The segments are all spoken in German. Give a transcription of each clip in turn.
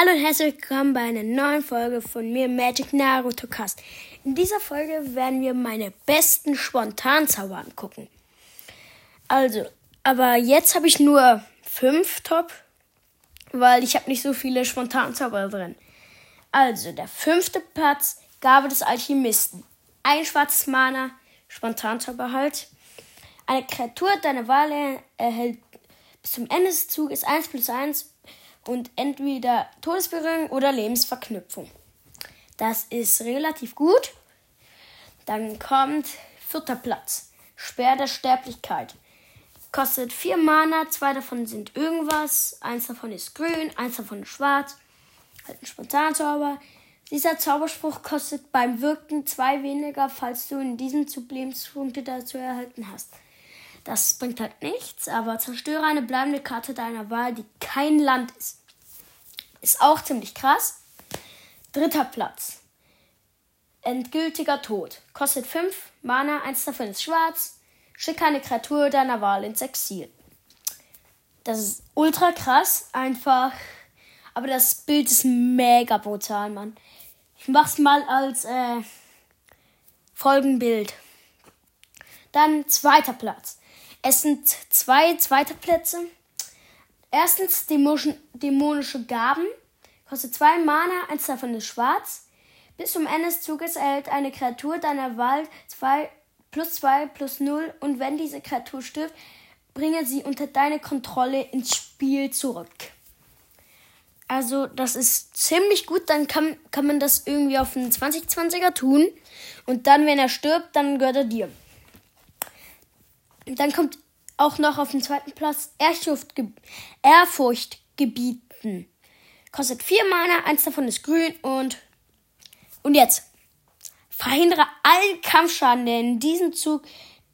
Hallo und herzlich willkommen bei einer neuen Folge von mir, Magic Naruto Cast. In dieser Folge werden wir meine besten Spontanzauber angucken. Also, aber jetzt habe ich nur fünf Top, weil ich habe nicht so viele Spontanzauber drin. Also, der fünfte Platz, Gabe des Alchemisten. Ein schwarzes Mana, Spontanzauber halt. Eine Kreatur deiner Wahl erhält bis zum Ende des Zuges 1 plus 1 und entweder Todesberührung oder Lebensverknüpfung. Das ist relativ gut. Dann kommt vierter Platz. Speer der Sterblichkeit. Kostet vier Mana, zwei davon sind irgendwas, eins davon ist grün, eins davon ist schwarz. Halt ein Spontanzauber. Dieser Zauberspruch kostet beim Wirken zwei weniger, falls du in diesem Zug Lebenspunkte dazu erhalten hast. Das bringt halt nichts, aber zerstöre eine bleibende Karte deiner Wahl, die kein Land ist. Ist auch ziemlich krass. Dritter Platz. Endgültiger Tod. Kostet 5 Mana, eins davon ist schwarz. Schicke eine Kreatur deiner Wahl ins Exil. Das ist ultra krass, einfach. Aber das Bild ist mega brutal, Mann. Ich mach's mal als äh, Folgenbild. Dann zweiter Platz. Es sind zwei zweite Plätze. Erstens dämonische Gaben. Kostet zwei Mana, eins davon ist schwarz. Bis zum Ende des Zuges erhält eine Kreatur deiner Wahl zwei, plus 2 plus 0 und wenn diese Kreatur stirbt, bringe sie unter deine Kontrolle ins Spiel zurück. Also, das ist ziemlich gut. Dann kann, kann man das irgendwie auf einen 2020er tun. Und dann, wenn er stirbt, dann gehört er dir. Dann kommt auch noch auf dem zweiten Platz Ehrfurcht gebieten. Kostet vier Mana, eins davon ist grün und. Und jetzt. Verhindere allen Kampfschaden, der in diesem Zug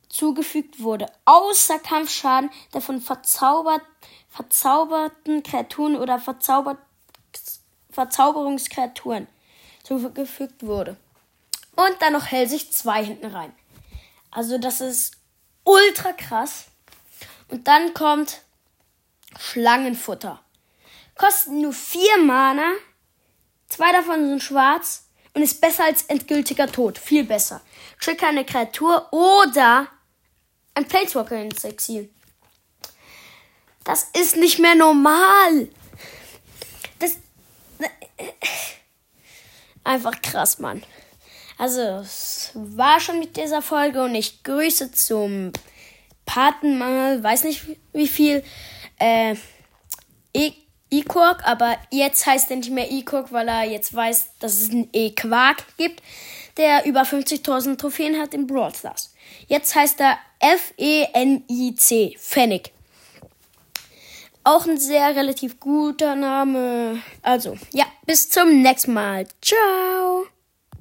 zugefügt wurde, außer Kampfschaden, der von verzaubert, verzauberten Kreaturen oder verzaubert, Verzauberungskreaturen zugefügt wurde. Und dann noch Hellsicht 2 hinten rein. Also das ist ultra krass. Und dann kommt Schlangenfutter. Kosten nur vier Mana. Zwei davon sind schwarz und ist besser als endgültiger Tod. Viel besser. Schicke eine Kreatur oder ein Planeswalker ins Exil. Das ist nicht mehr normal. Das. Einfach krass, Mann. Also, es war schon mit dieser Folge und ich grüße zum Patenmangel, weiß nicht wie viel, äh, E-Quark, aber jetzt heißt er nicht mehr E-Quark, weil er jetzt weiß, dass es einen E-Quark gibt, der über 50.000 Trophäen hat im Brawl Stars. Jetzt heißt er F-E-N-I-C, Fennec. Auch ein sehr relativ guter Name. Also, ja, bis zum nächsten Mal. Ciao.